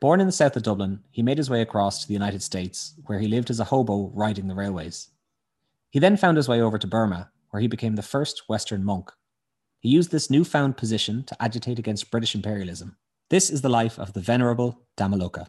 Born in the south of Dublin, he made his way across to the United States, where he lived as a hobo riding the railways. He then found his way over to Burma, where he became the first Western monk. He used this newfound position to agitate against British imperialism. This is the life of the Venerable Dhammaloka.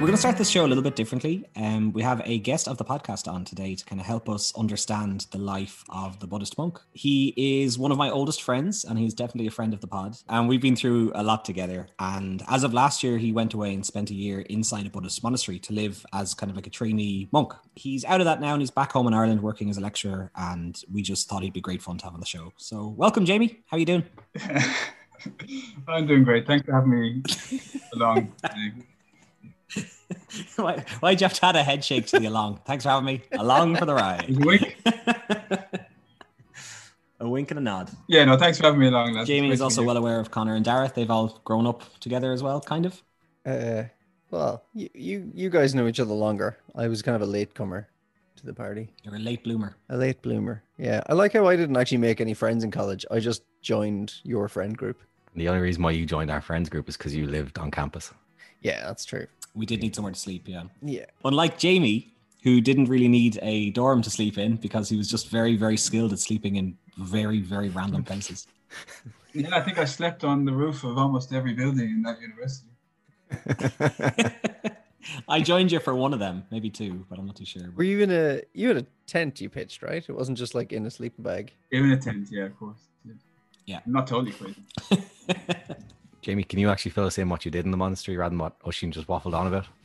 We're going to start this show a little bit differently. Um, we have a guest of the podcast on today to kind of help us understand the life of the Buddhist monk. He is one of my oldest friends, and he's definitely a friend of the pod. And we've been through a lot together. And as of last year, he went away and spent a year inside a Buddhist monastery to live as kind of like a trainee monk. He's out of that now, and he's back home in Ireland working as a lecturer. And we just thought he'd be great fun to have on the show. So, welcome, Jamie. How are you doing? I'm doing great. Thanks for having me along. Why, why'd you have to add a head shake to the along? Thanks for having me along for the ride. A wink. a wink and a nod. Yeah, no, thanks for having me along. That's Jamie is also meet well aware of Connor and Dareth. They've all grown up together as well, kind of. Uh, well, you, you you guys know each other longer. I was kind of a latecomer to the party, You're a late bloomer. a late bloomer. Yeah, I like how I didn't actually make any friends in college. I just joined your friend group. The only reason why you joined our friends group is because you lived on campus. Yeah, that's true. We did need somewhere to sleep, yeah. Yeah, Unlike Jamie, who didn't really need a dorm to sleep in because he was just very, very skilled at sleeping in very, very random places. you. Yeah, I think I slept on the roof of almost every building in that university. I joined you for one of them, maybe two, but I'm not too sure. were you in a you had a tent you pitched, right? It wasn't just like in a sleeping bag. Even a tent, yeah, of course. Yeah. Yeah. I'm not totally crazy. Jamie, can you actually fill us in what you did in the monastery rather than what Oshin just waffled on about?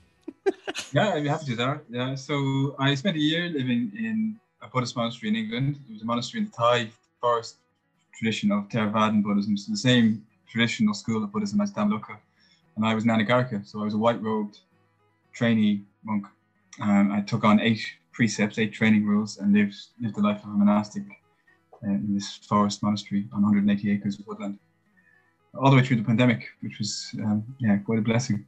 Yeah, I'd be happy to do that. Yeah, so I spent a year living in a Buddhist monastery in England. It was a monastery in the Thai forest tradition of Theravadan Buddhism, so the same traditional school of Buddhism as Dhammaloka. And I was an Anagarika, so I was a white robed trainee monk. Um, I took on eight precepts, eight training rules, and lived lived the life of a monastic uh, in this forest monastery on 180 acres of woodland, all the way through the pandemic, which was um, yeah quite a blessing.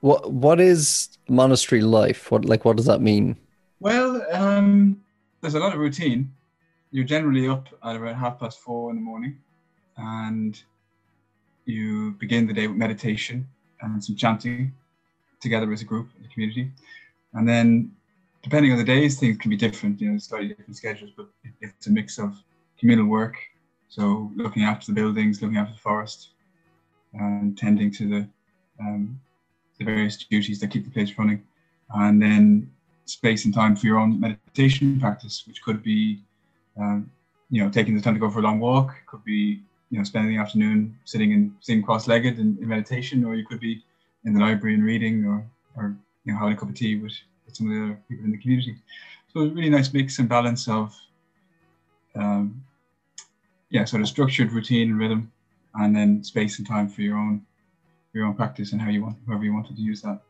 What what is monastery life? What like what does that mean? Well, um, there's a lot of routine. You're generally up at about half past four in the morning, and you begin the day with meditation and some chanting together as a group in the community. And then, depending on the days, things can be different. You know, slightly different schedules, but it's a mix of communal work, so looking after the buildings, looking after the forest, and tending to the um, the various duties that keep the place running, and then space and time for your own meditation practice, which could be, um, you know, taking the time to go for a long walk. Could be, you know, spending the afternoon sitting and sitting cross-legged in, in meditation, or you could be in the library and reading, or or you know having a cup of tea with, with some of the other people in the community. So a really nice mix and balance of, um, yeah, sort of structured routine and rhythm, and then space and time for your own your own practice and how you want however you wanted to use that.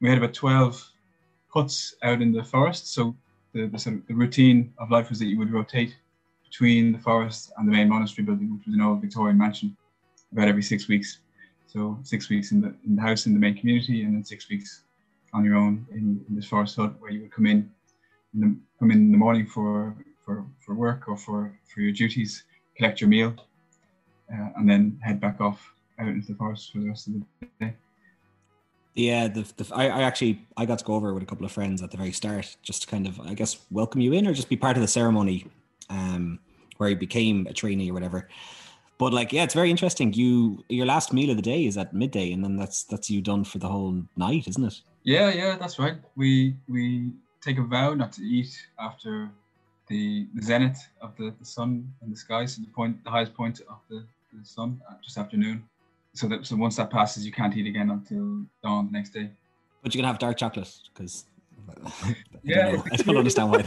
We had about twelve huts out in the forest, so the, the sort of the routine of life was that you would rotate between the forest and the main monastery building, which was an old Victorian mansion, about every six weeks. So six weeks in the in the house in the main community, and then six weeks on your own in, in this forest hut, where you would come in, in the, come in in the morning for for for work or for for your duties, collect your meal, uh, and then head back off out into the forest for the rest of the day. Yeah, the, the I, I actually I got to go over with a couple of friends at the very start, just to kind of I guess welcome you in or just be part of the ceremony, um, where you became a trainee or whatever. But like, yeah, it's very interesting. You your last meal of the day is at midday, and then that's that's you done for the whole night, isn't it? Yeah, yeah, that's right. We we take a vow not to eat after the, zenith of the, the sun in the sky, so the point, the highest point of the, the sun, uh, just after noon. So that so once that passes, you can't eat again until dawn the next day. But you can have dark chocolate because. Yeah. Know. I don't understand why.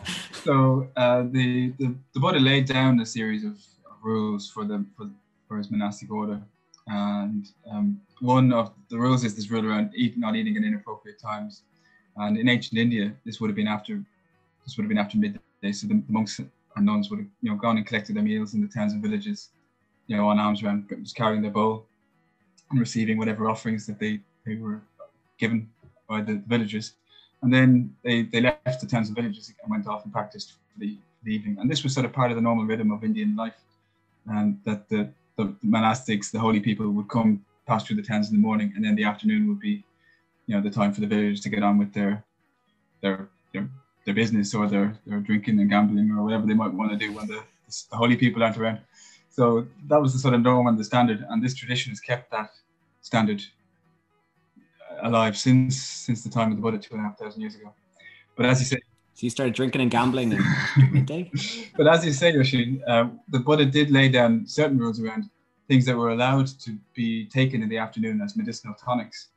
So uh, the, the the Buddha laid down a series of, of rules for the for, for his monastic order, and um, one of the rules is this rule around eat, not eating at inappropriate times. And in ancient India, this would have been after this would have been after midday. So the monks and nuns would have you know gone and collected their meals in the towns and villages, you know, on arms around, just carrying their bowl and receiving whatever offerings that they they were given by the villagers. And then they, they left the towns and villages and went off and practiced for the, the evening. And this was sort of part of the normal rhythm of Indian life. And that the, the monastics, the holy people, would come pass through the towns in the morning, and then the afternoon would be, you know, the time for the villagers to get on with their their their, their business or their, their drinking and gambling or whatever they might want to do when the, the holy people aren't around. So that was the sort of norm and the standard, and this tradition has kept that standard alive since since the time of the Buddha two and a half thousand years ago. But as you say, so you started drinking and gambling in midday. but as you say, Rashid, uh, the Buddha did lay down certain rules around things that were allowed to be taken in the afternoon as medicinal tonics,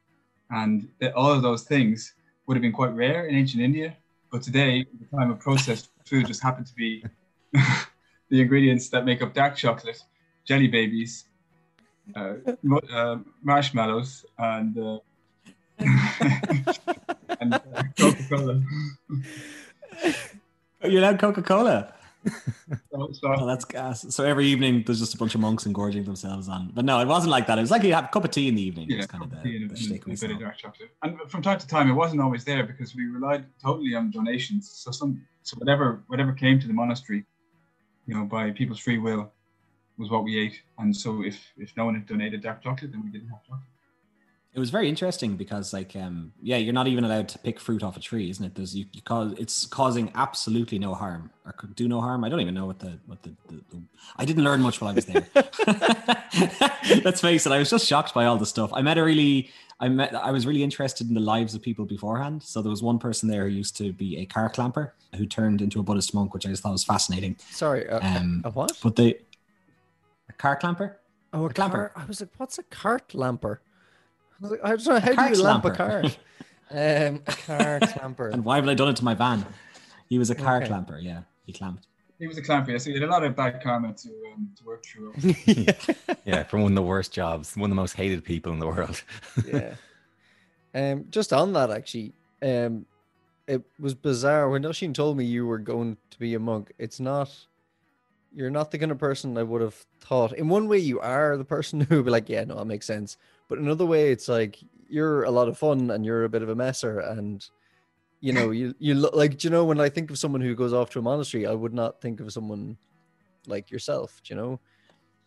and all of those things would have been quite rare in ancient India. But today, the time of processed food just happened to be the ingredients that make up dark chocolate, jelly babies, uh, uh, marshmallows, and uh, and uh, Coca Cola. Oh, you allowed Coca Cola. oh, that's gas. So every evening there's just a bunch of monks engorging themselves on. But no, it wasn't like that. It was like you have a cup of tea in the evening. Yeah, kind of the, and, the and, and dark chocolate. And from time to time, it wasn't always there because we relied totally on donations. So some, so whatever whatever came to the monastery, you know, by people's free will, was what we ate. And so if if no one had donated dark chocolate, then we didn't have chocolate it was very interesting because like um yeah you're not even allowed to pick fruit off a tree isn't it? There's you, you cause it's causing absolutely no harm or could do no harm. I don't even know what the what the, the, the i didn't learn much while i was there. Let's face it i was just shocked by all the stuff. I met a really i met i was really interested in the lives of people beforehand. So there was one person there who used to be a car clamper who turned into a buddhist monk which i just thought was fascinating. Sorry uh, um a what? but they a car clamper? Oh a, a clamper. car, i was like what's a cart lamper I don't know how do you lamp a car? um, a car clamper. And why have I done it to my van? He was a car okay. clamper. Yeah, he clamped. He was a clamper. Yeah, so he had a lot of bad karma to um, to work through. yeah. yeah, from one of the worst jobs, one of the most hated people in the world. yeah. Um, just on that, actually, um, it was bizarre when Oshin told me you were going to be a monk. It's not. You're not the kind of person I would have thought. In one way, you are the person who would be like, "Yeah, no, that makes sense." But another way, it's like you're a lot of fun and you're a bit of a messer, and you know, you you look like you know when I think of someone who goes off to a monastery, I would not think of someone like yourself. Do you know?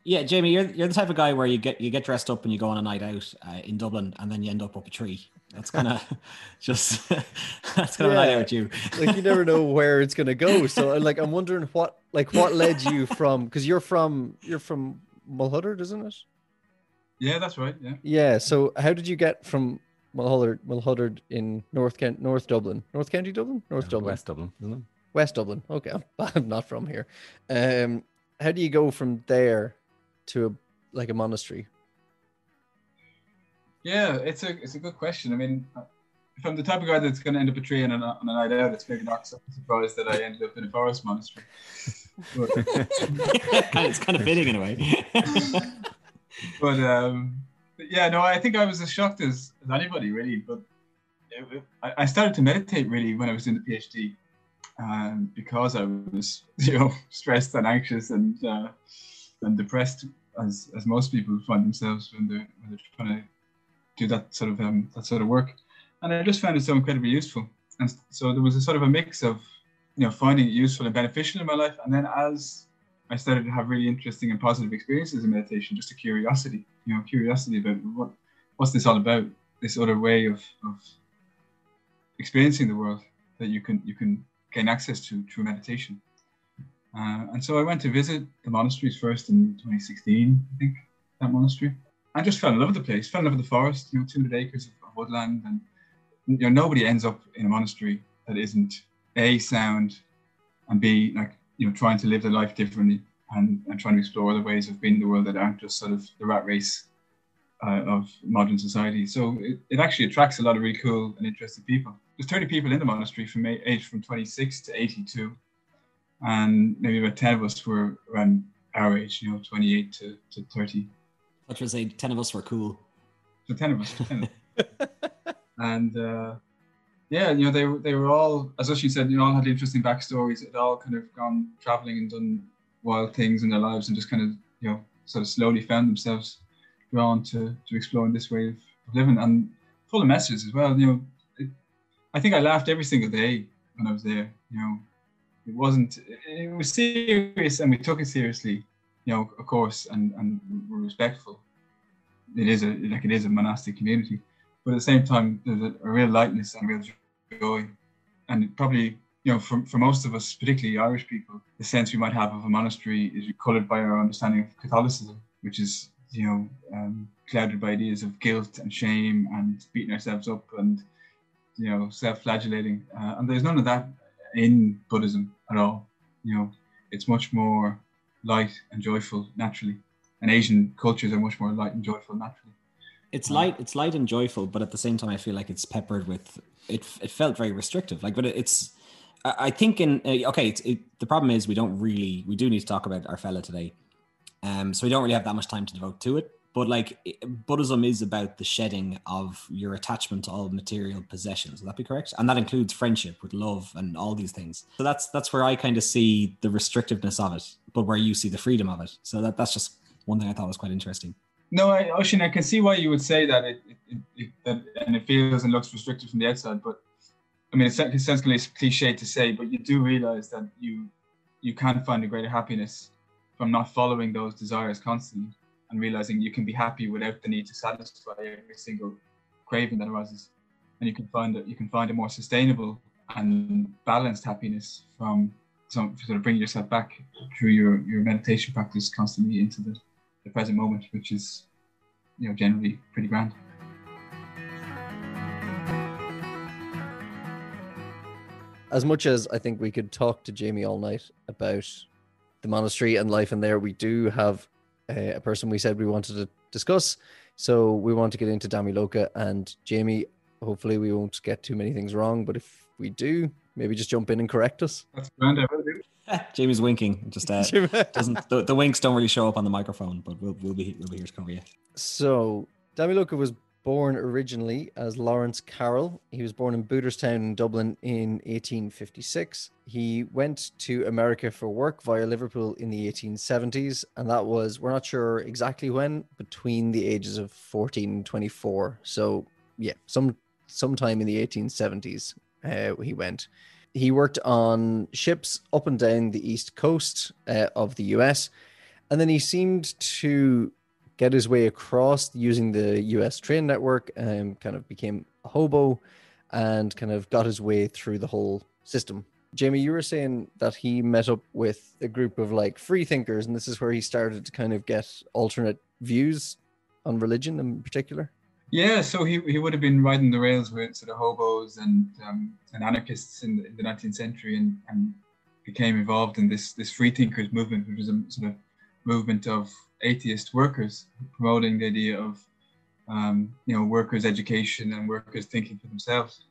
Yeah, Jamie, you're you're the type of guy where you get you get dressed up and you go on a night out uh, in Dublin, and then you end up up a tree. That's kind of just that's kind of yeah. night out you. like you never know where it's gonna go. So like I'm wondering what like what led you from because you're from you're from Mulhuddart, isn't it? Yeah, that's right. Yeah. Yeah. So, how did you get from Mulhuddart, Mulhuddart in North Kent, North Dublin, North County Dublin, North yeah, Dublin, West Dublin, isn't it? West Dublin. Okay, I'm not from here. Um, how do you go from there to a, like a monastery? Yeah, it's a it's a good question. I mean, if I'm the type of guy that's going to end up a tree on a, on a night out, it's maybe not so surprised that I ended up in a forest monastery. it's kind of fitting in a way. But um, yeah, no, I think I was as shocked as, as anybody really. But it, I, I started to meditate really when I was in the PhD, um, because I was you know stressed and anxious and uh, and depressed as as most people find themselves when they're, when they're trying to do that sort of um, that sort of work. And I just found it so incredibly useful. And so there was a sort of a mix of you know finding it useful and beneficial in my life, and then as I started to have really interesting and positive experiences in meditation, just a curiosity, you know, curiosity about what what's this all about, this other way of, of experiencing the world that you can you can gain access to through meditation. Uh, and so I went to visit the monasteries first in 2016, I think, that monastery. I just fell in love with the place, fell in love with the forest, you know, 200 acres of, of woodland. And, you know, nobody ends up in a monastery that isn't A, sound, and B, like you know, trying to live their life differently and, and trying to explore other ways of being in the world that aren't just sort of the rat race uh, of modern society. So it, it actually attracts a lot of really cool and interesting people. There's 30 people in the monastery from age from 26 to 82, and maybe about 10 of us were around our age, you know, 28 to, to 30. I was say 10 of us were cool. So 10 of us. 10 and uh, yeah, you know, they were they were all, as she said, you know, all had interesting backstories. It all kind of gone traveling and done wild things in their lives, and just kind of, you know, sort of slowly found themselves drawn to to exploring this way of living and full of messages as well. You know, I think I laughed every single day when I was there. You know, it wasn't. It was serious, and we took it seriously. You know, of course, and and we're respectful. It is a like it is a monastic community, but at the same time, there's a, a real lightness and real joy, and probably you know, for, for most of us, particularly Irish people, the sense we might have of a monastery is coloured by our understanding of Catholicism, which is, you know, um, clouded by ideas of guilt and shame and beating ourselves up and, you know, self-flagellating. Uh, and there's none of that in Buddhism at all. You know, it's much more light and joyful naturally. And Asian cultures are much more light and joyful naturally. It's light, it's light and joyful, but at the same time, I feel like it's peppered with. It. It felt very restrictive. Like, but it's I think in uh, okay, it, the problem is we don't really we do need to talk about our fella today, um, so we don't really have that much time to devote to it. But like Buddhism is about the shedding of your attachment to all material possessions. Would that be correct? And that includes friendship with love and all these things. So that's that's where I kind of see the restrictiveness of it, but where you see the freedom of it. So that that's just one thing I thought was quite interesting. No, I, I can see why you would say that it, it, it, that and it feels and looks restricted from the outside, but I mean, it sounds kind of cliche to say, but you do realize that you you can find a greater happiness from not following those desires constantly and realizing you can be happy without the need to satisfy every single craving that arises, and you can find that you can find a more sustainable and balanced happiness from some sort of bringing yourself back through your your meditation practice constantly into the, the present moment, which is you know generally pretty grand. as much as I think we could talk to Jamie all night about the monastery and life in there, we do have a, a person we said we wanted to discuss. So we want to get into Dhammaloka and Jamie. Hopefully, we won't get too many things wrong, but if we do, maybe just jump in and correct us. That's grand. I will do. Jamie's winking. Just uh, doesn't the, the, winks don't really show up on the microphone, but we'll we'll be we'll be here to cover you. So Dhammaloka was born originally as Lawrence Carroll. He was born in Booterstown in Dublin in 1856. He went to America for work via Liverpool in the 1870s, and that was, we're not sure exactly when, between the ages of 14 and 24. So, yeah, some sometime in the 1870s uh, he went. He worked on ships up and down the east coast uh, of the US, and then he seemed to get his way across using the US train network and kind of became a hobo and kind of got his way through the whole system. Jamie, you were saying that he met up with a group of like free thinkers, and this is where he started to kind of get alternate views on religion in particular. Yeah, so he, he would have been riding the rails with sort of hobos and um, and anarchists in the, in the 19th century, and, and became involved in this this free thinkers movement, which was a sort of movement of atheist workers, promoting the idea of um, you know workers' education and workers thinking for themselves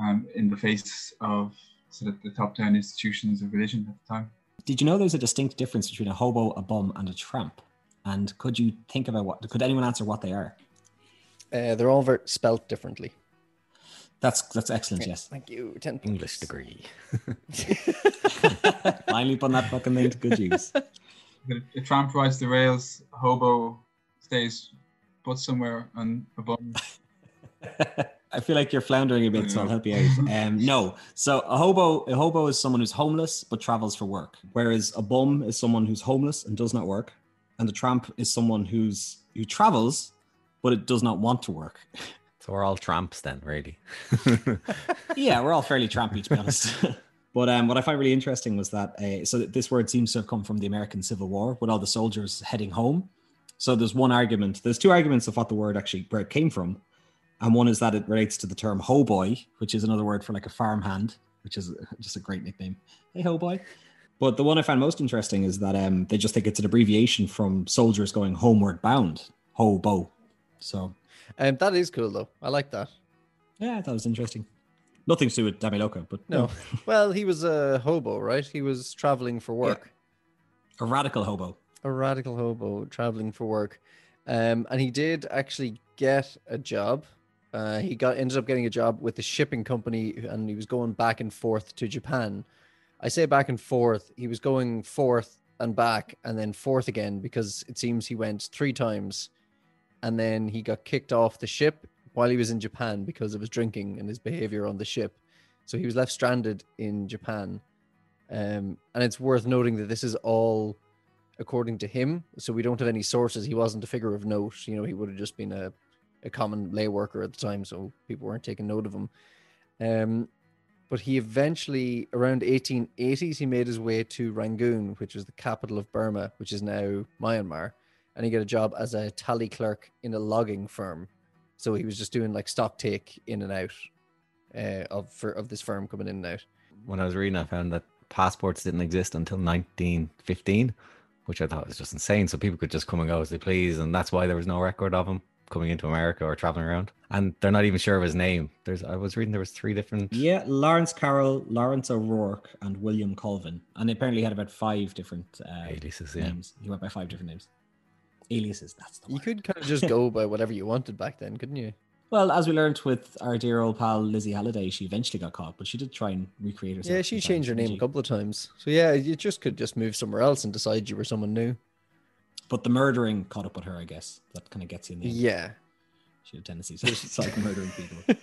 um, in the face of sort of the top-down institutions of religion at the time. Did you know there's a distinct difference between a hobo, a bum, and a tramp? And could you think about what? Could anyone answer what they are? Uh, they're all very spelt differently. That's that's excellent. Yes. Thank you. Ten English degree. Finally putting that fucking name to good use the, the tramp rides the rails, hobo stays put somewhere on a bum. I feel like you're floundering a bit, so I'll help you out. Um, no, so a hobo, a hobo is someone who's homeless but travels for work, whereas a bum is someone who's homeless and does not work, and the tramp is someone who's who travels but it does not want to work. So we're all tramps then, really. yeah, we're all fairly trampy to be honest. But um, what I find really interesting was that uh, so this word seems to have come from the American Civil War, with all the soldiers heading home. So there's one argument. There's two arguments of what the word actually where it came from, and one is that it relates to the term "hoboy," which is another word for like a farmhand, which is just a great nickname. Hey, hoboy. But the one I found most interesting is that um, they just think it's an abbreviation from soldiers going homeward bound, hobo. So, um, that is cool though. I like that. Yeah, that was interesting. Nothing to do with Dhammaloka, but no. well, he was a hobo, right? He was traveling for work. Yeah. A radical hobo. A radical hobo traveling for work, um, and he did actually get a job. Uh, he got ended up getting a job with the shipping company, and he was going back and forth to Japan. I say back and forth. He was going forth and back, and then forth again because it seems he went three times, and then he got kicked off the ship while he was in Japan because of his drinking and his behavior on the ship. So he was left stranded in Japan. Um, and it's worth noting that this is all according to him. So we don't have any sources. He wasn't a figure of note. You know, he would have just been a, a common lay worker at the time. So people weren't taking note of him. Um, but he eventually, around 1880s, he made his way to Rangoon, which was the capital of Burma, which is now Myanmar. And he got a job as a tally clerk in a logging firm. So he was just doing like stock take in and out uh, of for, of this firm coming in and out. When I was reading, I found that passports didn't exist until 1915, which I thought was just insane. So people could just come and go as they please, and that's why there was no record of him coming into America or traveling around. And they're not even sure of his name. There's I was reading there was three different. Yeah, Lawrence Carroll, Lawrence O'Rourke, and William Colvin, and he apparently had about five different uh, aliases. Yeah. names. He went by five different names. Aliases. That's the one. You word. could kind of just go by whatever you wanted back then, couldn't you? Well, as we learned with our dear old pal Lizzie Halliday, she eventually got caught, but she did try and recreate herself. Yeah, she changed her name a couple of times. So yeah, you just could just move somewhere else and decide you were someone new. But the murdering caught up with her, I guess. That kind of gets you in the end. Yeah. She had a tendency to like murdering people.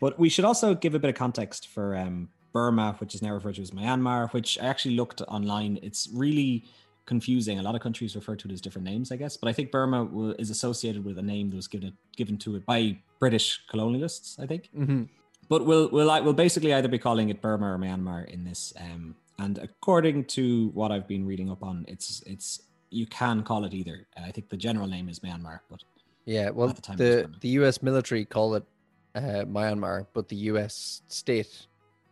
But we should also give a bit of context for um, Burma, which is now referred to as Myanmar, which I actually looked online. It's really confusing. A lot of countries refer to it as different names, I guess. But I think Burma wa- is associated with a name that was given given to it by British colonialists, I think. hmm But we'll we'll we'll basically either be calling it Burma or Myanmar in this. Um, and according to what I've been reading up on, it's it's you can call it either. I think the general name is Myanmar, but Yeah. Well, the the the U.S. military call it uh, Myanmar, but the U.S. State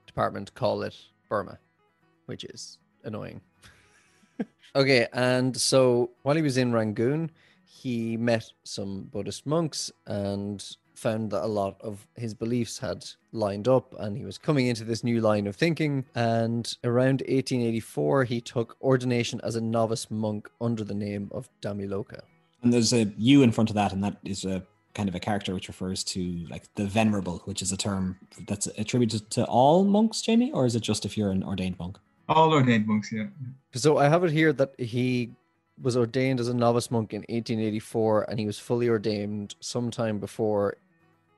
Department call it Burma, which is annoying. Okay, and so while he was in Rangoon, he met some Buddhist monks and found that a lot of his beliefs had lined up and he was coming into this new line of thinking and around 1884 he took ordination as a novice monk under the name of Dhammaloka. And there's a U in front of that, and that is a kind of a character which refers to like the venerable, which is a term that's attributed to all monks, Jamie, or is it just if you're an ordained monk? All ordained monks, yeah. So I have it here that he was ordained as a novice monk in 1884 and he was fully ordained sometime before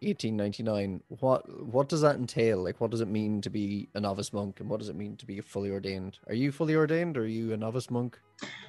1899. What what does that entail? Like what does it mean to be a novice monk and what does it mean to be fully ordained? Are you fully ordained or are you a novice monk?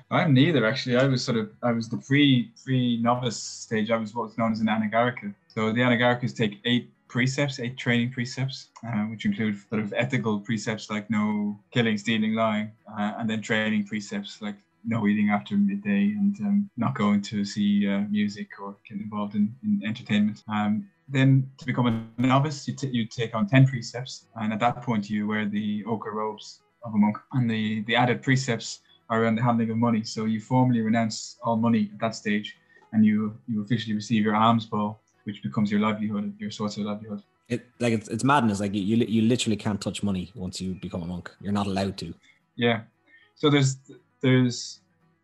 I'm neither actually. I was sort of I was the pre pre novice stage. I was what's known as an anagarika. So the anagarikas take eight precepts, eight training precepts, uh, which include sort of ethical precepts like no killing, stealing, lying, uh, and then training precepts like no eating after midday and um, not going to see uh, music or get involved in, in entertainment. Um, then to become a novice, you, t- you take on 10 precepts, and at that point you wear the ochre robes of a monk. And the, the added precepts are around the handling of money. So you formally renounce all money at that stage, and you you officially receive your alms bowl, which becomes your livelihood, your source of livelihood. It like it's, it's madness. Like you, you literally can't touch money once you become a monk. You're not allowed to. Yeah. So there's there's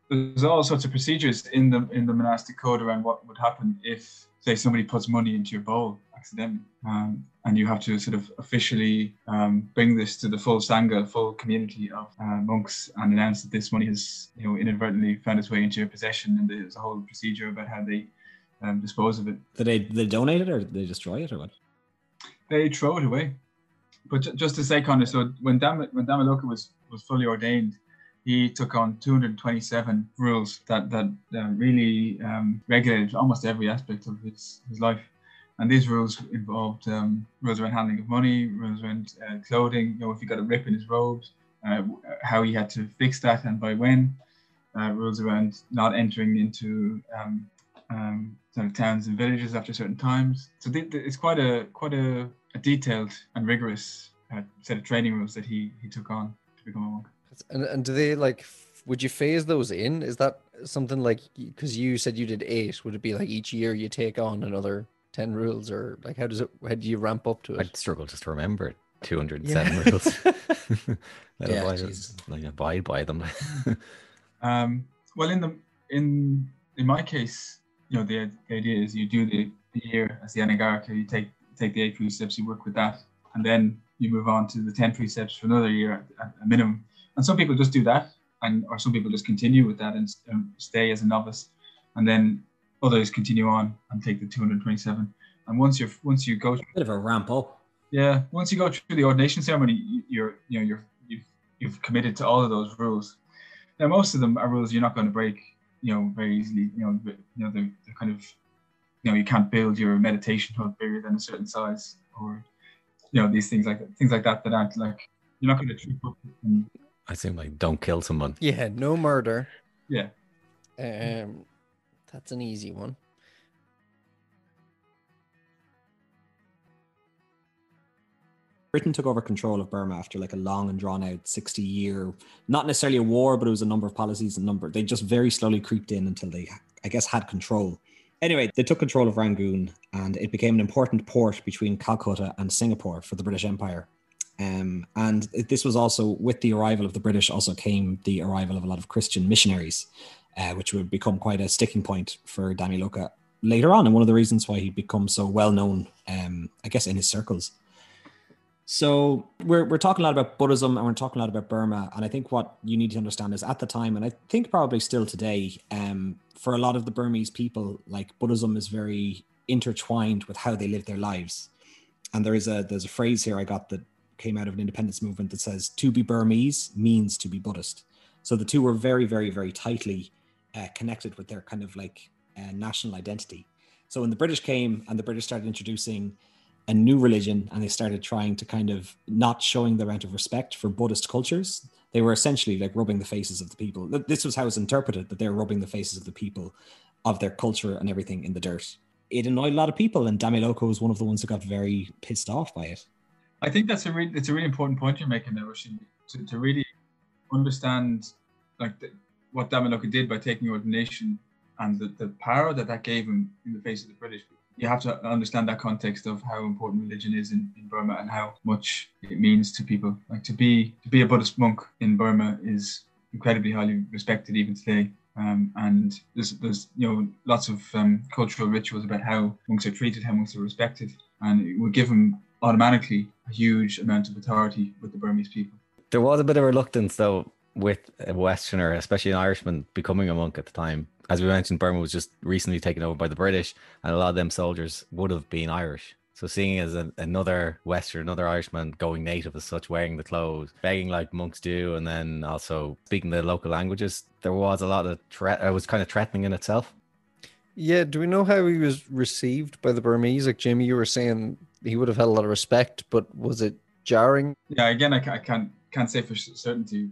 there's all sorts of procedures in the in the monastic code around what would happen if say somebody puts money into your bowl accidentally, um, and you have to sort of officially um, bring this to the full sangha, full community of uh, monks, and announce that this money has you know inadvertently found its way into your possession, and there's a whole procedure about how they um, dispose of it. Did they they donate it or did they destroy it or what? they throw it away. But ju- just to say, Connor, so when Dam when Dhammaloka was was fully ordained, he took on 227 rules that that uh, really um, regulated almost every aspect of his his life. And these rules involved um, rules around handling of money, rules around uh, clothing. You know, if he got a rip in his robes, uh, how he had to fix that and by when. Uh, rules around not entering into um, um, sort of towns and villages after certain times. So th- th- it's quite a quite a, a detailed and rigorous uh, set of training rules that he he took on to become a monk. And and do they like would you phase those in? Is that something like because you said you did eight? Would it be like each year you take on another ten rules, or like how does it? How do you ramp up to it? I'd struggle just to remember 207 Yeah. rules. Let Yeah, alone, Jesus. like, abide by them. Um, well, in the in in my case, you know, the, the idea is you do the, the year as the anagarika, you take take the eight precepts, you work with that, and then you move on to the ten precepts for another year at, at a minimum. And some people just do that, and or some people just continue with that and um, stay as a novice, and then others continue on and take the 227. And once you're once you go through, a Bit of a ramp up. yeah, once you go through the ordination ceremony, you- you're you know you're you've you've committed to all of those rules. Now most of them are rules you're not going to break, you know, very easily. You know, but, you know they're, they're kind of, you know, you can't build your meditation hut bigger than a certain size, or you know these things like things like that that aren't like you're not going to trip up. And, I assume like don't kill someone. Yeah, no murder. yeah, Um, that's an easy one. Britain took over control of Burma after like a long and drawn out 60 year, not necessarily a war, but it was a number of policies and number. They just very slowly creeped in until they, I guess, had control. Anyway, they took control of Rangoon and it became an important port between Calcutta and Singapore for the British Empire. Um, and this was also with the arrival of the British, also came the arrival of a lot of Christian missionaries, uh, which would become quite a sticking point for Dhammaloka later on, and one of the reasons why he'd become so well known, um, I guess, in his circles. So we're we're talking a lot about Buddhism and we're talking a lot about Burma, and I think what you need to understand is at the time, and I think probably still today, um, for a lot of the Burmese people, like Buddhism is very intertwined with how they live their lives. And there is a there's a phrase here I got that came out of an independence movement that says to be Burmese means to be Buddhist. So the two were very very very tightly uh, connected with their kind of like uh, national identity. So when the British came and the British started introducing a new religion and they started trying to kind of not showing the amount of respect for Buddhist cultures. They were essentially like rubbing the faces of the people. This was how it's interpreted that they're rubbing the faces of the people of their culture and everything in the dirt. It annoyed a lot of people, and Dhammaloka was one of the ones that got very pissed off by it. I think that's a really it's a really important point you're making there, Rashid, to, to really understand like the, what Dhammaloka did by taking ordination and the, the power that that gave him in the face of the British. You have to understand that context of how important religion is in, in Burma and how much it means to people. Like to be to be a Buddhist monk in Burma is incredibly highly respected even today. Um, and there's, there's you know lots of um, cultural rituals about how monks are treated, how monks are respected, and it would give them automatically a huge amount of authority with the Burmese people. There was a bit of reluctance though with a Westerner, especially an Irishman, becoming a monk at the time. As we mentioned, Burma was just recently taken over by the British, and a lot of them soldiers would have been Irish. So seeing as a, another Western, another Irishman going native as such, wearing the clothes, begging like monks do, and then also speaking the local languages, there was a lot of threat. It was kind of threatening in itself. Yeah, do we know how he was received by the Burmese? Like Jamie, you were saying he would have had a lot of respect, but was it jarring? Yeah, again, I, I can't can't say for certainty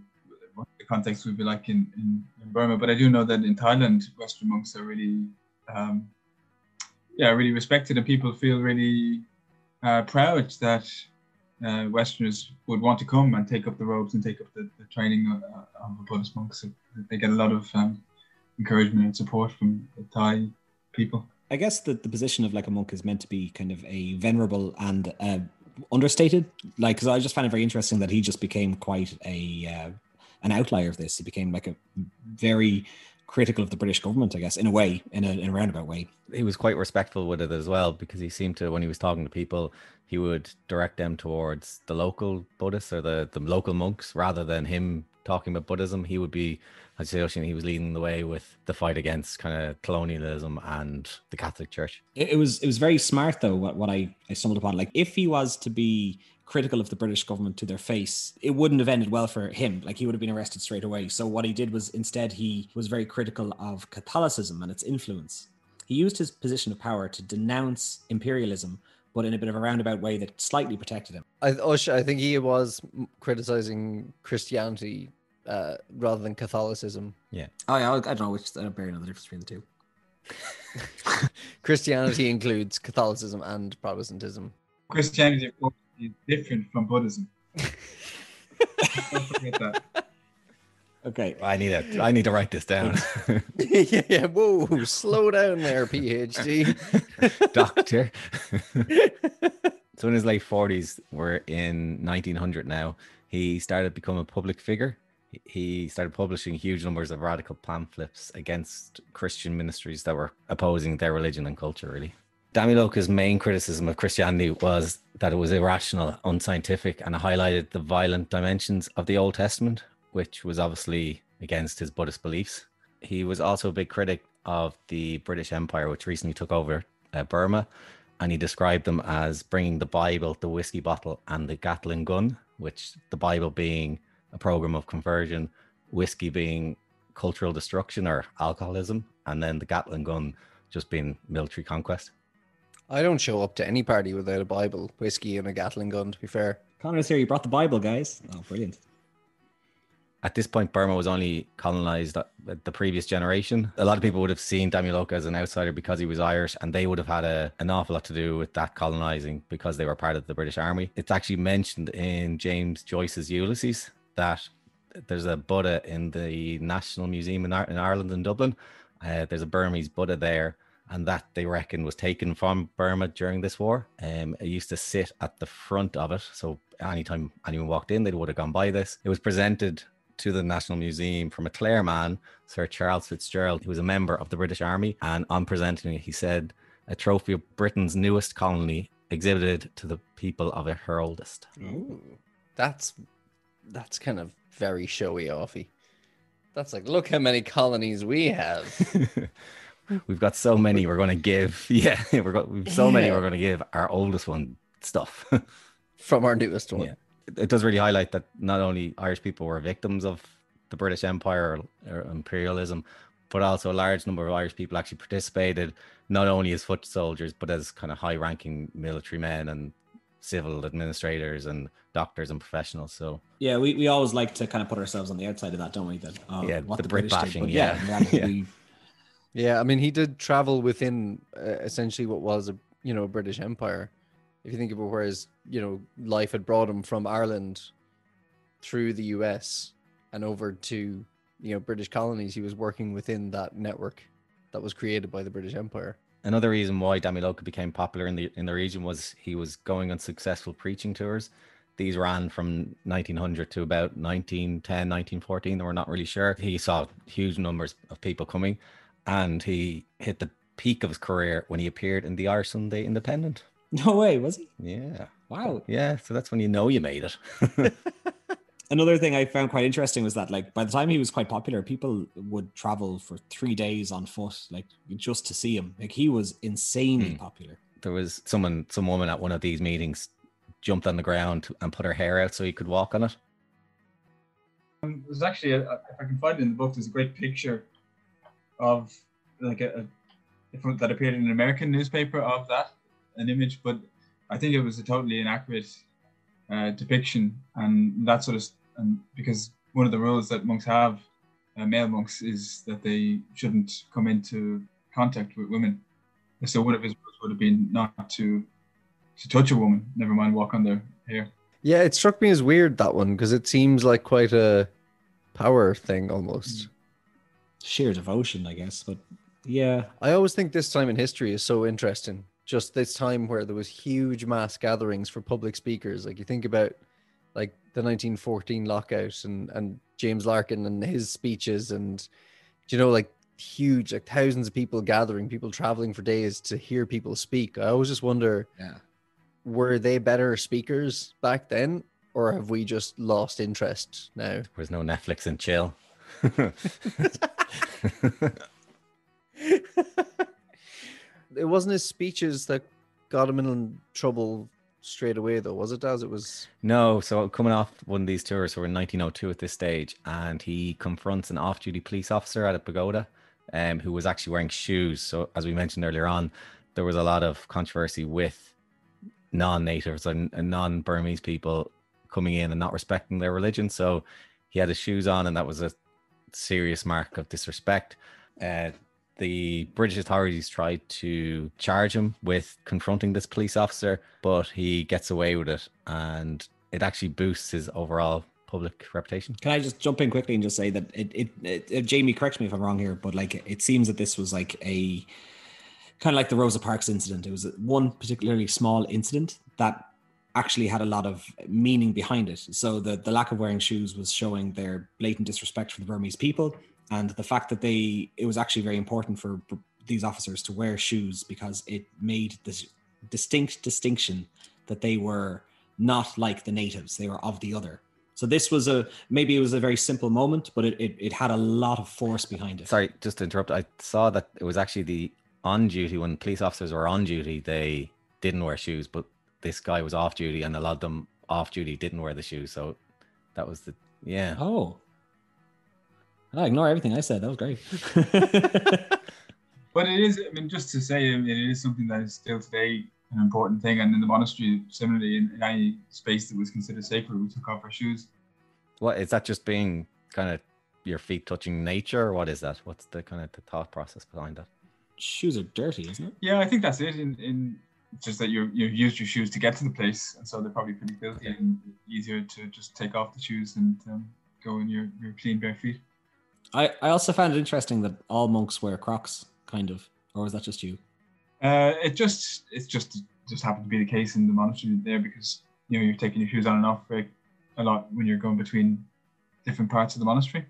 what the context would be like in, in, in Burma, but I do know that in Thailand, Western monks are really, um, yeah, really respected, and people feel really uh, proud that uh, Westerners would want to come and take up the robes and take up the, the training of, uh, of a Buddhist monk. So they get a lot of um, encouragement and support from the Thai people. I guess that the position of like a monk is meant to be kind of a venerable and uh, understated. Like, because I just found it very interesting that he just became quite a uh, an outlier of this. He became like a very critical of the British government, I guess, in a way, in a, in a roundabout way. he was quite respectful with it as well because he seemed to when he was talking to people he would direct them towards the local buddhists or the, the local monks rather than him talking about buddhism he would be i'd say Ocean, he was leading the way with the fight against kind of colonialism and the catholic church It, it was it was very smart though. What, what I I stumbled upon, like if he was to be critical of the British government to their face, it wouldn't have ended well for him. Like he would have been arrested straight away. So what he did was instead he was very critical of Catholicism and its influence. He used his position of power to denounce imperialism, but in a bit of a roundabout way that slightly protected him. I, Ush, I think he was criticizing Christianity uh, rather than Catholicism. Yeah. Oh yeah, I, I don't know which I don't barely know the difference between the two. Christianity includes Catholicism and Protestantism. Christianity, of course, is different from Buddhism. Don't forget that. Okay. i need to i need to write this down yeah, yeah, whoa, slow down there, PhD. doctor so in his late 40s we're in 1900 now he started to become a public figure He- he started publishing huge numbers of radical pamphlets against christian ministries that were opposing their religion and culture really Dhammaloka's main criticism of Christianity was that it was irrational, unscientific, and highlighted the violent dimensions of the Old Testament, which was obviously against his Buddhist beliefs. He was also a big critic of the British Empire, which recently took over uh, Burma, and he described them as bringing the Bible, the whiskey bottle, and the Gatling gun, which the Bible being a program of conversion, whiskey being cultural destruction or alcoholism, and then the Gatling gun just being military conquest. I don't show up to any party without a Bible, whiskey, and a Gatling gun. To be fair, Connor's here. You brought the Bible, guys. Oh, brilliant. At this point, Burma was only colonized the previous generation. A lot of people would have seen Dhammaloka as an outsider because he was Irish, and they would have had a, an awful lot to do with that colonizing because they were part of the British Army. It's actually mentioned in James Joyce's Ulysses that there's a Buddha in the National Museum in, in Ireland in Dublin. Uh, there's a Burmese Buddha there, and that they reckon was taken from Burma during this war. Um, it used to sit at the front of it, so anytime anyone walked in, they would have gone by this. It was presented to the National Museum from a Clare man, Sir Charles Fitzgerald, who was a member of the British Army. And on presenting it, he said, a trophy of Britain's newest colony exhibited to the people of her oldest. Ooh, that's that's kind of very showy offy. That's like, look how many colonies we have. we've got so many we're going to give. Yeah, we've got we've so many we're going to give our oldest one stuff from our newest one. Yeah it does really highlight that not only Irish people were victims of the British Empire or, or, imperialism, but also a large number of Irish people actually participated not only as foot soldiers but as kind of high-ranking military men and civil administrators and doctors and professionals. So yeah, we, we always like to kind of put ourselves on the outside of that, don't we? That oh, yeah, what the, the Brit bashing, yeah, yeah. yeah. We... yeah. I mean, he did travel within uh, essentially what was a you know British Empire if you think about where his you know life had brought him from Ireland through the US and over to you know British colonies, he was working within that network that was created by the British Empire. Another reason why Dhammaloka became popular in the in the region was he was going on successful preaching tours. These ran from 1900 to about 1910, 1914. They were not really sure. He saw huge numbers of people coming, and he hit the peak of his career when he appeared in the Irish Sunday Independent. No way, was he? Yeah. Wow. Yeah. So that's when you know you made it. Another thing I found quite interesting was that, like, by the time he was quite popular, people would travel for three days on foot, like, just to see him. Like, he was insanely hmm. popular. There was someone, some woman at one of these meetings jumped on the ground and put her hair out so he could walk on it. Um, there's actually, a, if I can find it in the book, there's a great picture of like a, a that appeared in an American newspaper of that an image, but I think it was a totally inaccurate uh, depiction, and that sort of and because one of the rules that monks have, uh, male monks, is that they shouldn't come into contact with women. So one of his rules would have been not to to touch a woman, never mind walk on their hair. Yeah, it struck me as weird that one because it seems like quite a power thing almost. Sheer devotion, I guess, but yeah. I always think this time in history is so interesting just this time where there was huge mass gatherings for public speakers. Like you think about like the 1914 lockout and and James Larkin and his speeches and you know like huge like thousands of people gathering, people traveling for days to hear people speak. I always just wonder yeah. were they better speakers back then or have we just lost interest now? There's no Netflix and chill. It wasn't his speeches that got him in trouble straight away, though, was it? As it was. No, so coming off one of these tours, so we're in 1902 at this stage, and he confronts an off-duty police officer at a pagoda, um, who was actually wearing shoes. So as we mentioned earlier on, there was a lot of controversy with non-natives and, and non-Burmese people coming in and not respecting their religion. So he had his shoes on, and that was a serious mark of disrespect. Uh, the British authorities tried to charge him with confronting this police officer, but he gets away with it and it actually boosts his overall public reputation. Can I just jump in quickly and just say that it, it, it, it Jamie, correct me if I'm wrong here, but like it seems that this was like a kind of like the Rosa Parks incident. It was one particularly small incident that actually had a lot of meaning behind it. So the the lack of wearing shoes was showing their blatant disrespect for the Burmese people and the fact that they it was actually very important for these officers to wear shoes because it made this distinct distinction that they were not like the natives they were of the other so this was a maybe it was a very simple moment but it, it, it had a lot of force behind it sorry just to interrupt i saw that it was actually the on duty when police officers were on duty they didn't wear shoes, but this guy was off duty, and a lot of them off duty didn't wear the shoes. So that was the yeah. Oh. I ignore everything I said. That was great. But it is, I mean, just to say, I mean, it is something that is still today an important thing. And in the monastery, similarly, in, in any space that was considered sacred, we took off our shoes. What is that? Just being kind of your feet touching nature, or what is that? What's the kind of the thought process behind that? Shoes are dirty, isn't it? Yeah, I think that's it. In, in it's just that you you've used your shoes to get to the place, and so they're probably pretty filthy and easier to just take off the shoes and um, go in your, your clean bare feet. I, I also found it interesting that all monks wear Crocs, kind of, or was that just you? Uh, it just it's just just happened to be the case in the monastery there because you know you're taking your shoes on and off very, a lot when you're going between different parts of the monastery.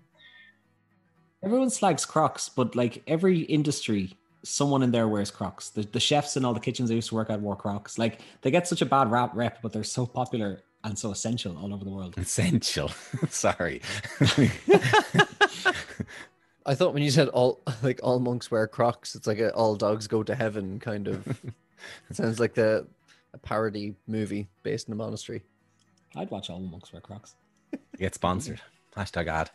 Everyone slags Crocs, but like every industry, someone in there wears Crocs. The, the chefs in all the kitchens I used to work at wore Crocs. Like they get such a bad rap rep, but they're so popular and so essential all over the world. Essential. Sorry. I thought when you said all like all monks wear Crocs, it's like a all dogs go to heaven kind of. it sounds like the a parody movie based in a monastery. I'd watch all the monks wear Crocs. Get sponsored. Hashtag ad.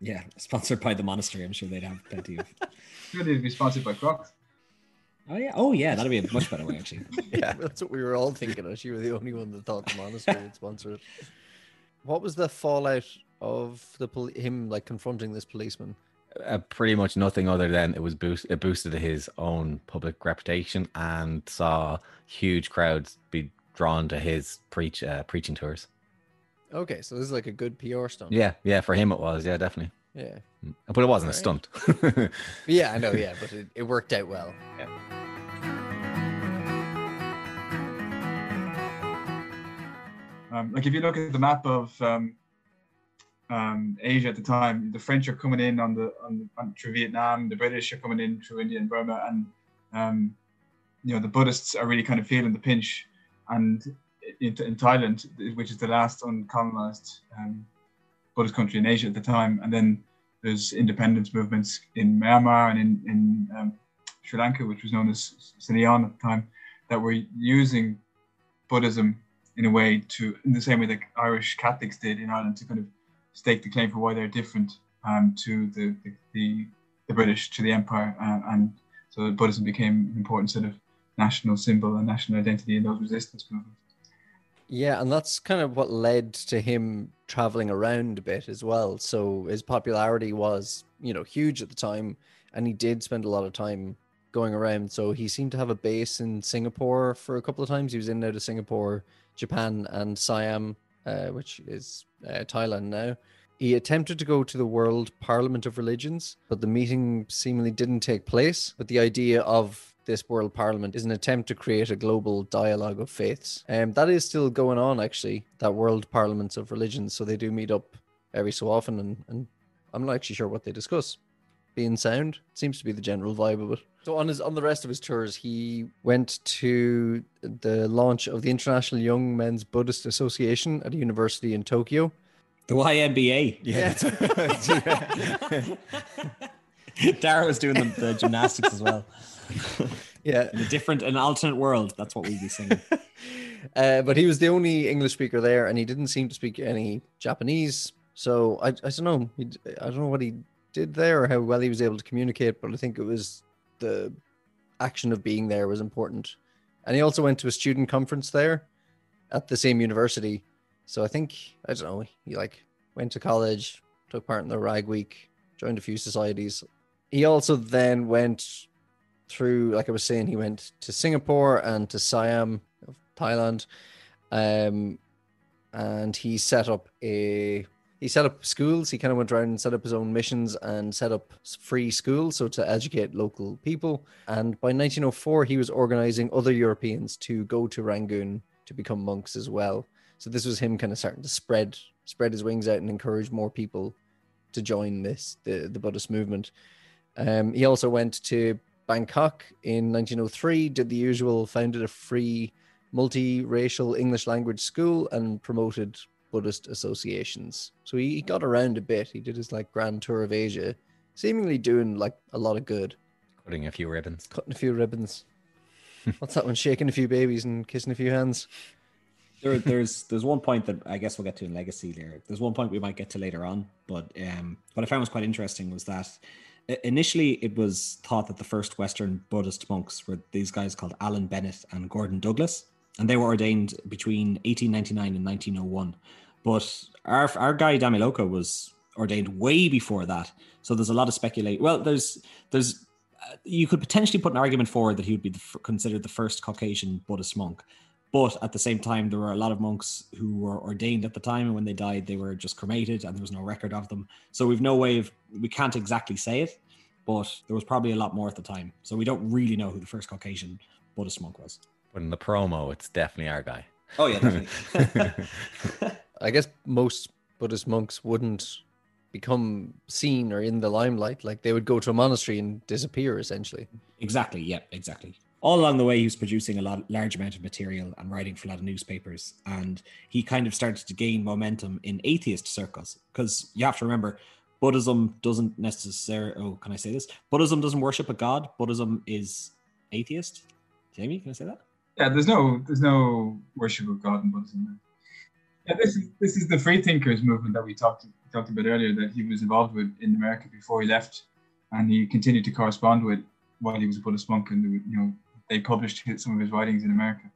Yeah, sponsored by the monastery. I'm sure they'd have plenty of. Good to be sponsored by Crocs. Oh yeah, oh yeah, that'd be a much better way actually. Yeah, that's what we were all thinking. Of. You were the only one that thought the monastery would sponsor it. What was the fallout of the pol- him like confronting this policeman? Uh, pretty much nothing other than it was boost it boosted his own public reputation and saw huge crowds be drawn to his preach uh, preaching tours. Okay, so this is like a good PR stunt. Yeah, yeah, for him it was, yeah, definitely. Yeah, But it wasn't a Alright. stunt. yeah. I know. Yeah, but it, it worked out well. Um, like if you look at the map of um, um, Asia at the time, the French are coming in on the on, on through Vietnam, the British are coming in through India and Burma, and um, you know the Buddhists are really kind of feeling the pinch. And in, in Thailand, which is the last uncolonized um, Buddhist country in Asia at the time, and then there's independence movements in Myanmar and in, in um, Sri Lanka, which was known as Ceylon at the time, that were using Buddhism in a way to, in the same way that Irish Catholics did in Ireland, to kind of stake the claim for why they're different um, to the, the, the, the British, to the Empire. Uh, and so Buddhism became an important sort of national symbol and national identity in those resistance movements. Yeah, and that's kind of what led to him traveling around a bit as well. So his popularity was, you know, huge at the time, and he did spend a lot of time going around. So he seemed to have a base in Singapore for a couple of times. He was in and out of Singapore, Japan, and Siam, uh, which is uh, Thailand now. He attempted to go to the World Parliament of Religions, but the meeting seemingly didn't take place. But the idea of this World Parliament is an attempt to create a global dialogue of faiths. Um, that is still going on, actually, that World Parliaments of Religions. So they do meet up every so often, and, and I'm not actually sure what they discuss. Being sound seems to be the general vibe of it. So on his on the rest of his tours, he went to the launch of the International Young Men's Buddhist Association at a university in Tokyo. The YMBA. Yeah. Dara was doing the, the gymnastics as well. Yeah, In a different, an alternate world. That's what we'd be singing. uh, but he was the only English speaker there, and he didn't seem to speak any Japanese. So I, I don't know. He, I don't know what he did there or how well he was able to communicate, but I think it was the action of being there was important. And he also went to a student conference there at the same university. So I think I don't know. He like went to college, took part in the Rag Week, joined a few societies. He also then went through, like I was saying, he went to Singapore and to Siam, of Thailand, um, and he set up a he set up schools. He kind of went around and set up his own missions and set up free schools, so to educate local people. And by 1904, he was organizing other Europeans to go to Rangoon to become monks as well. So this was him kind of starting to spread spread his wings out and encourage more people to join this the the Buddhist movement. Um, he also went to Bangkok in 1903, did the usual, founded a free multiracial English language school and promoted Buddhist associations. So he, he got around a bit. He did his like grand tour of Asia, seemingly doing like a lot of good, Cutting a few ribbons. cutting a few ribbons. What's that one? Shaking a few babies and kissing a few hands. There, there's there's one point that I guess we'll get to in legacy there. There's one point we might get to later on, but um, what I found was quite interesting was that i- initially it was thought that the first Western Buddhist monks were these guys called Alan Bennett and Gordon Douglas, and they were ordained between 1899 and 1901. But our our guy Dhammaloka was ordained way before that, so there's a lot of speculate. Well, there's there's uh, you could potentially put an argument forward that he would be the, considered the first Caucasian Buddhist monk. But at the same time, there were a lot of monks who were ordained at the time, and when they died, they were just cremated, and there was no record of them. So we've no way of we can't exactly say it, but there was probably a lot more at the time. So we don't really know who the first Caucasian Buddhist monk was. But in the promo, it's definitely our guy. Oh yeah, definitely. I guess most Buddhist monks wouldn't become seen or in the limelight. Like they would go to a monastery and disappear essentially. Exactly. Yeah, exactly. All along the way, he was producing a lot, large amount of material and writing for a lot of newspapers. And he kind of started to gain momentum in atheist circles because you have to remember, Buddhism doesn't necessarily. Oh, can I say this? Buddhism doesn't worship a god. Buddhism is atheist. Jamie, can I say that? Yeah, there's no there's no worship of God in Buddhism. Yeah, this is this is the free thinkers movement that we talked talked about earlier that he was involved with in America before he left, and he continued to correspond with while he was a Buddhist monk, and you know they published some of his writings in America.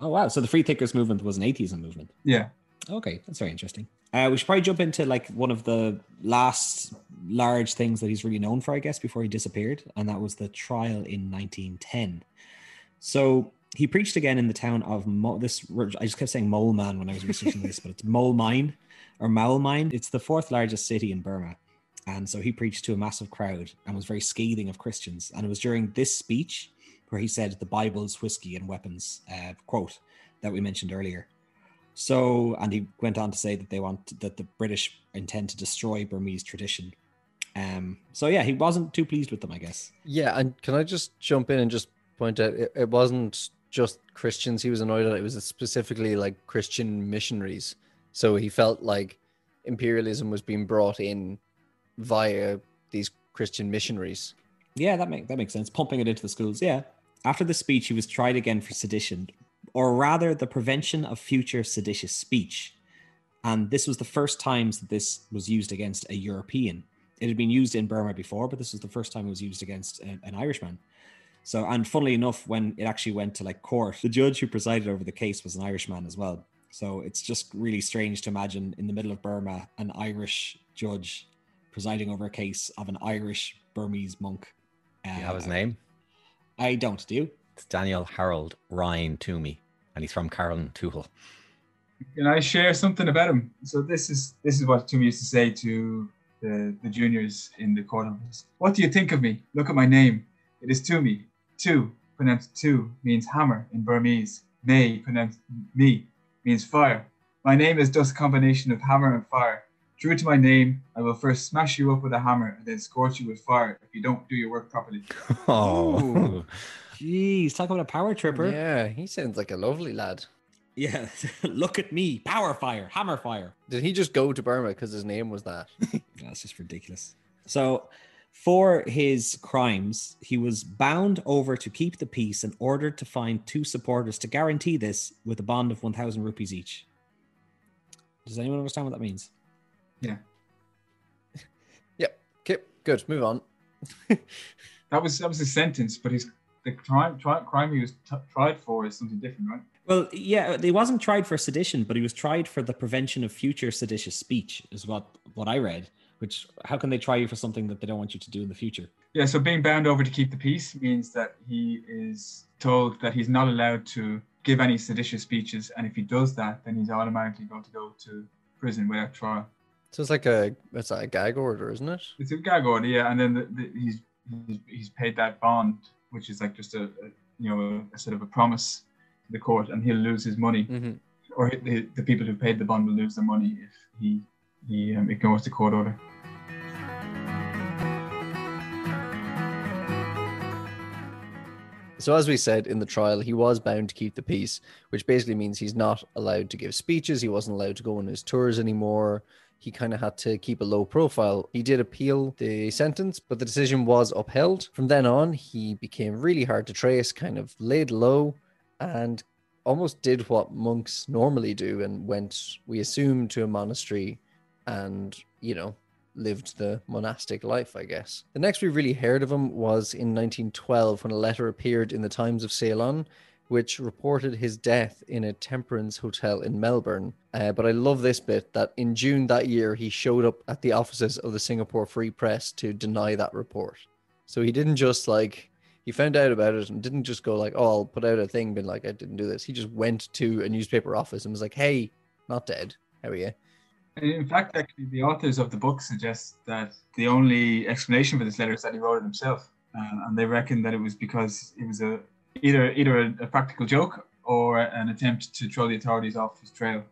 Oh wow! So the free thinkers movement was an atheism movement. Yeah, Okay, that's very interesting. Uh, we should probably jump into like one of the last large things that he's really known for, I guess, before he disappeared, and that was the trial in 1910. So he preached again in the town of Mo- this. I just kept saying Mole Man when I was researching this, but it's Mole Mine or Mole Mine. It's the fourth largest city in Burma, and so he preached to a massive crowd and was very scathing of Christians. And it was during this speech where he said, "The Bible's whiskey and weapons," uh, quote that we mentioned earlier. So, and he went on to say that they want that the British intend to destroy Burmese tradition. Um. So yeah, he wasn't too pleased with them, I guess. Yeah, and can I just jump in and just point out it, it wasn't just Christians he was annoyed at, it was specifically like Christian missionaries. So he felt like imperialism was being brought in via these Christian missionaries. Yeah, that make that makes sense. Pumping it into the schools. Yeah. After the speech, he was tried again for sedition, or rather, the prevention of future seditious speech. And this was the first times that this was used against a European. It had been used in Burma before, but this was the first time it was used against a- an Irishman. So, and funnily enough, when it actually went to like court, the judge who presided over the case was an Irishman as well. So it's just really strange to imagine in the middle of Burma an Irish judge presiding over a case of an Irish Burmese monk. Do you have his Uh, name? I don't. Do you? It's Daniel Harold Ryan Twomey, and he's from Carrigtwohill. Can I share something about him? So this is this is what Twomey used to say to the, the juniors in the court. What do you think of me? Look at my name. It is Twomey. Two, pronounced two, means hammer in Burmese. May, pronounced me, means fire. My name is just a combination of hammer and fire. True to my name, I will first smash you up with a hammer and then scorch you with fire if you don't do your work properly. Oh, Jeez, talk about a power tripper. Yeah, he sounds like a lovely lad. Yeah. Look at me. Power fire, hammer fire. Did he just go to Burma because his name was that? That's just ridiculous. So, for his crimes, he was bound over to keep the peace and ordered to find two supporters to guarantee this with a bond of 1,000 rupees each. Does anyone understand what that means? Yep. Okay, good. Move on. That was that was his sentence, but his the crime tri- crime he was t- tried for is something different, right? Well, yeah, he wasn't tried for sedition, but he was tried for the prevention of future seditious speech, is what what I read. Which, how can they try you for something that they don't want you to do in the future? Yeah, so being bound over to keep the peace means that he is told that he's not allowed to give any seditious speeches, and if he does that, then he's automatically going to go to prison without trial. So it's like a it's like a gag order, isn't it? It's a gag order, yeah, and then the, the, he's, he's he's paid that bond, which is like just a, a you know a, sort of a promise to the court, and he'll lose his money, Mm-hmm. or the, the people who paid the bond will lose their money if he he um, ignores the court order. So as we said in the trial, he was bound to keep the peace, which basically means he's not allowed to give speeches. He wasn't allowed to go on his tours anymore. He kind of had to keep a low profile. He did appeal the sentence, but the decision was upheld. From then on, he became really hard to trace, kind of laid low, and almost did what monks normally do and went, we assume, to a monastery and, you know, lived the monastic life, I guess. The next we really heard of him was in 1912 when a letter appeared in the Times of Ceylon, which reported his death in a temperance hotel in Melbourne. Uh, but I love this bit that in June that year, he showed up at the offices of the Singapore Free Press to deny that report. So he didn't just like, he found out about it and didn't just go like, oh, I'll put out a thing, being like, I didn't do this. He just went to a newspaper office and was like, hey, not dead. How are you? In fact, actually, the authors of the book suggest that the only explanation for this letter is that he wrote it himself, uh, and they reckon that it was because it was a either either a, a, practical joke or an attempt to throw the authorities off his trail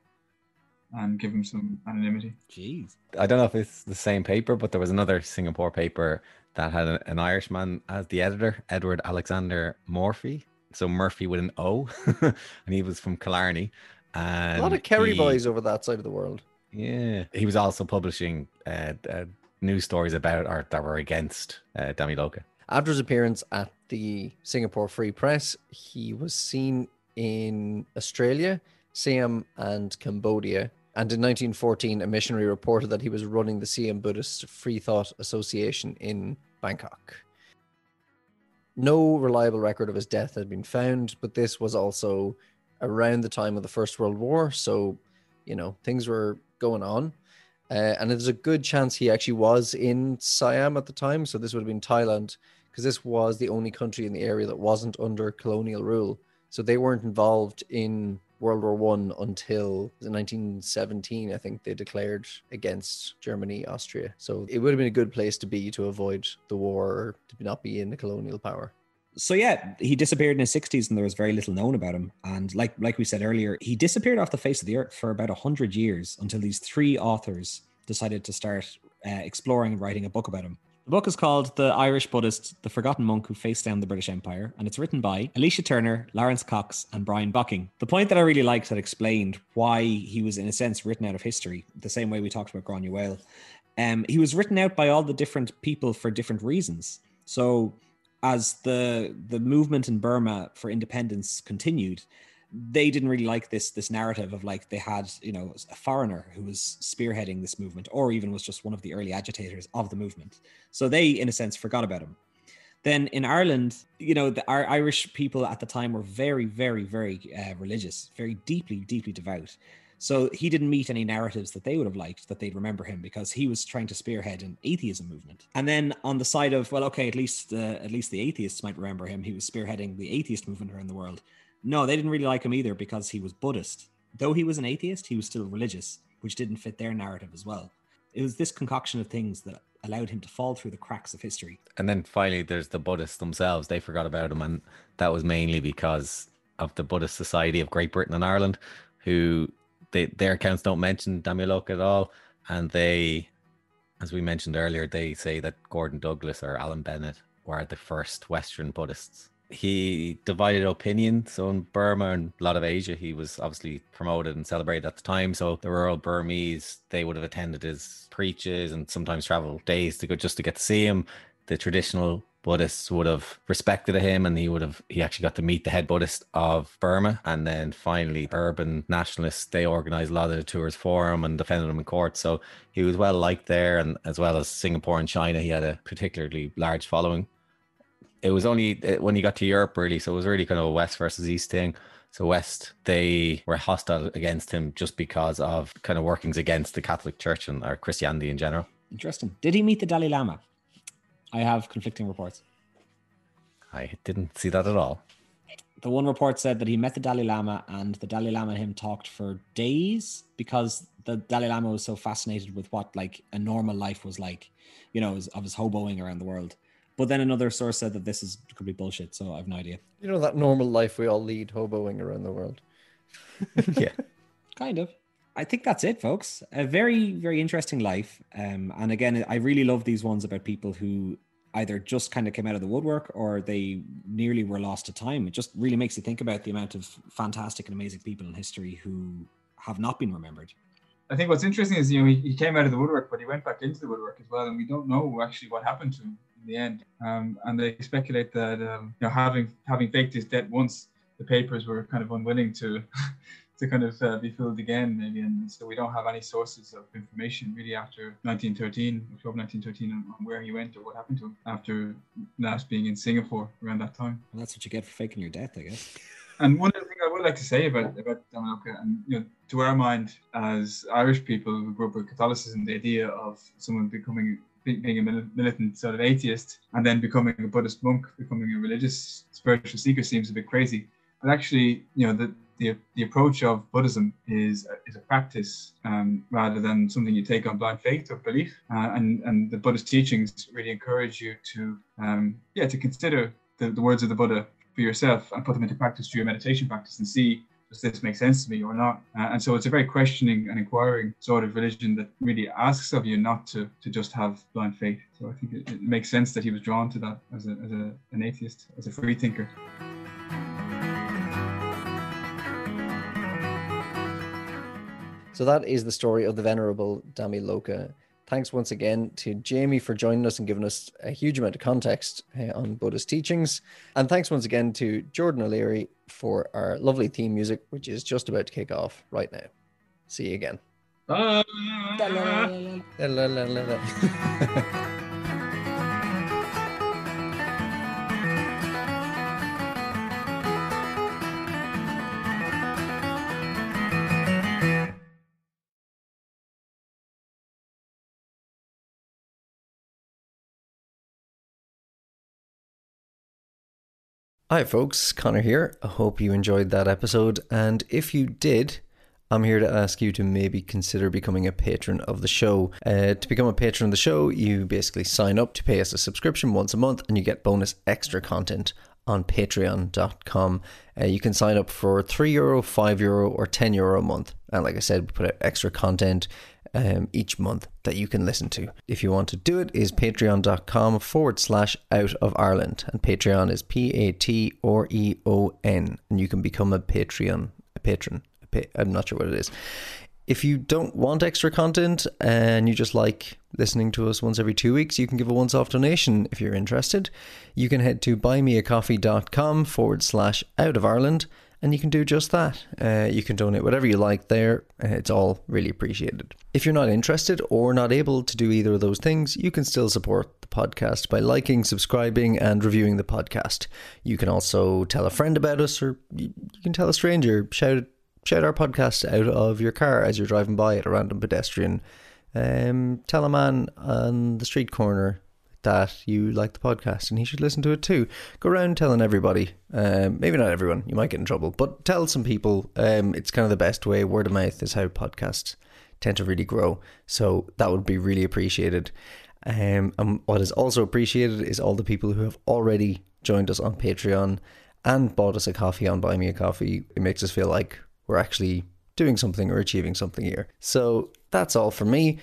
and give him some anonymity. Jeez, I don't know if it's the same paper, but there was another Singapore paper that had an Irishman as the editor, Edward Alexander Morphy. So Murphy with an O, and he was from Killarney. And a lot of Kerry he, boys over that side of the world. Yeah, he was also publishing uh, uh, news stories about art that were against uh, Dhammaloka. After his appearance at the Singapore Free Press, he was seen in Australia, Siam, and Cambodia. And in 1914, a missionary reported that he was running the Siam Buddhist Free Thought Association in Bangkok. No reliable record of his death had been found, but this was also around the time of the First World War. So, you know, things were going on. Uh, and there's a good chance he actually was in Siam at the time. So this would have been Thailand, because this was the only country in the area that wasn't under colonial rule. So they weren't involved in World War One until 1917. I think they declared against Germany, Austria. So it would have been a good place to be to avoid the war to not be in the colonial power so yeah, he disappeared in his 60s and there was very little known about him. And like like we said earlier, he disappeared off the face of the earth for about 100 years until these three authors decided to start uh, exploring and writing a book about him. The book is called The Irish Buddhist, The Forgotten Monk Who Faced Down the British Empire, and it's written by Alicia Turner, Laurence Cox, and Brian Bocking. The point that I really liked that explained why he was, in a sense, written out of history, the same way we talked about Granuaile. Um, he was written out by all the different people for different reasons. So as the the movement in Burma for independence continued, they didn't really like this this narrative of like they had you know a foreigner who was spearheading this movement, or even was just one of the early agitators of the movement. So they, in a sense, forgot about him. Then in Ireland, you know, the our Irish people at the time were very, very, very uh, religious, very deeply, deeply devout. So he didn't meet any narratives that they would have liked that they'd remember him because he was trying to spearhead an atheism movement. And then on the side of well, okay, at least uh, at least the atheists might remember him. He was spearheading the atheist movement around the world. No, they didn't really like him either because he was Buddhist. Though he was an atheist, he was still religious, which didn't fit their narrative as well. It was this concoction of things that allowed him to fall through the cracks of history. And then finally, there's the Buddhists themselves. They forgot about him, and that was mainly because of the Buddhist Society of Great Britain and Ireland, who they, their accounts don't mention Dhammaloka at all, and they, as we mentioned earlier, they say that Gordon Douglas or Alan Bennett were the first Western Buddhists. He divided opinion. So in Burma and a lot of Asia, he was obviously promoted and celebrated at the time. So the rural Burmese, they would have attended his preaches and sometimes traveled days to go just to get to see him. The traditional Buddhists would have respected him and he would have he actually got to meet the head Buddhist of Burma and then finally urban nationalists they organized a lot of the tours for him and defended him in court so he was well liked there and as well as Singapore and China he had a particularly large following it was only uh, when he got to Europe really so it was really kind of a west versus east thing so West, they were hostile against him just because of kind of workings against the Catholic Church and or Christianity in general. Interesting. Did he meet the Dalai Lama? I have conflicting reports. I didn't see that at all. The one report said that he met the Dalai Lama and the Dalai Lama and him talked for days because the Dalai Lama was so fascinated with what like a normal life was like, you know, of his hoboing around the world. But then another source said that this is could be bullshit, so I have no idea. You know that normal life we all lead, hoboing around the world. yeah, kind of. I think that's it, folks. A very, very interesting life. Um, and again, I really love these ones about people who either just kind of came out of the woodwork or they nearly were lost to time. It just really makes you think about the amount of fantastic and amazing people in history who have not been remembered. I think what's interesting is you know he, he came out of the woodwork, but he went back into the woodwork as well, and we don't know actually what happened to him in the end. Um, and they speculate that um, you know having having faked his death once, the papers were kind of unwilling to to kind of uh, be filled again, maybe. And so we don't have any sources of information really after 1913, October 1913, on, on where he went or what happened to him after last being in Singapore around that time. Well, that's what you get for faking your death, I guess. And one other thing I would like to say about about Dhammaloka, and you know, to our mind as Irish people who grew up with Catholicism, the idea of someone becoming being a militant sort of atheist and then becoming a Buddhist monk, becoming a religious spiritual seeker seems a bit crazy. But actually, you know, the the, the approach of Buddhism is is a practice um, rather than something you take on blind faith or belief. Uh, and and the Buddhist teachings really encourage you to um, yeah to consider the, the words of the Buddha for yourself and put them into practice through your meditation practice and see does this make sense to me or not? Uh, and so it's a very questioning and inquiring sort of religion that really asks of you not to, to just have blind faith. So I think it, it makes sense that he was drawn to that as, a, as a, an atheist, as a free thinker. So that is the story of the venerable Dhammaloka. Thanks once again to Jamie for joining us and giving us a huge amount of context uh, on Buddhist teachings. And thanks once again to Jordan O'Leary for our lovely theme music, which is just about to kick off right now. See you again. Bye. Hi, folks. Connor here. I hope you enjoyed that episode. And if you did, I'm here to ask you to maybe consider becoming a patron of the show. Uh, to become a patron of the show, you basically sign up to pay us a subscription once a month and you get bonus extra content on patreon.com. Uh, you can sign up for 3 euro, 5 euro, or 10 euro a month. And like I said, we put out extra content um, each month that you can listen to. If you want to do it, is patreon.com forward slash out of Ireland. And Patreon is P A T R E O N. And you can become a Patreon, a patron. A pa- I'm not sure what it is. If you don't want extra content and you just like listening to us once every two weeks, you can give a once off donation if you're interested. You can head to buymeacoffee.com forward slash out of Ireland and you can do just that. Uh, you can donate whatever you like there. Uh, it's all really appreciated. If you're not interested or not able to do either of those things, you can still support the podcast by liking, subscribing, and reviewing the podcast. You can also tell a friend about us, or you can tell a stranger. Shout shout our podcast out of your car as you're driving by at a random pedestrian. Um, tell a man on the street corner that you like the podcast and he should listen to it too. Go around telling everybody. Um, maybe not everyone, you might get in trouble, but tell some people. Um, it's kind of the best way. Word of mouth is how podcasts tend to really grow. So that would be really appreciated. Um, and what is also appreciated is all the people who have already joined us on Patreon and bought us a coffee on Buy Me a Coffee. It makes us feel like we're actually doing something or achieving something here. So that's all for me.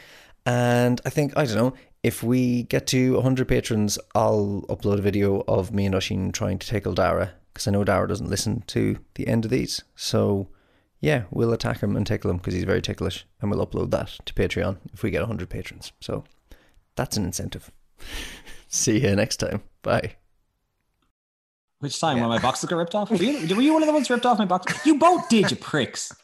And I think, I don't know, if we get to 100 patrons, I'll upload a video of me and Oshin trying to tackle Dara because I know Dara doesn't listen to the end of these. So, yeah, we'll attack him and tickle him because he's very ticklish, and we'll upload that to Patreon if we get 100 patrons. So, that's an incentive. See you next time. Bye. Which time yeah. when my boxes got ripped off? Were you, were you one of the ones ripped off my box? You both did, you pricks.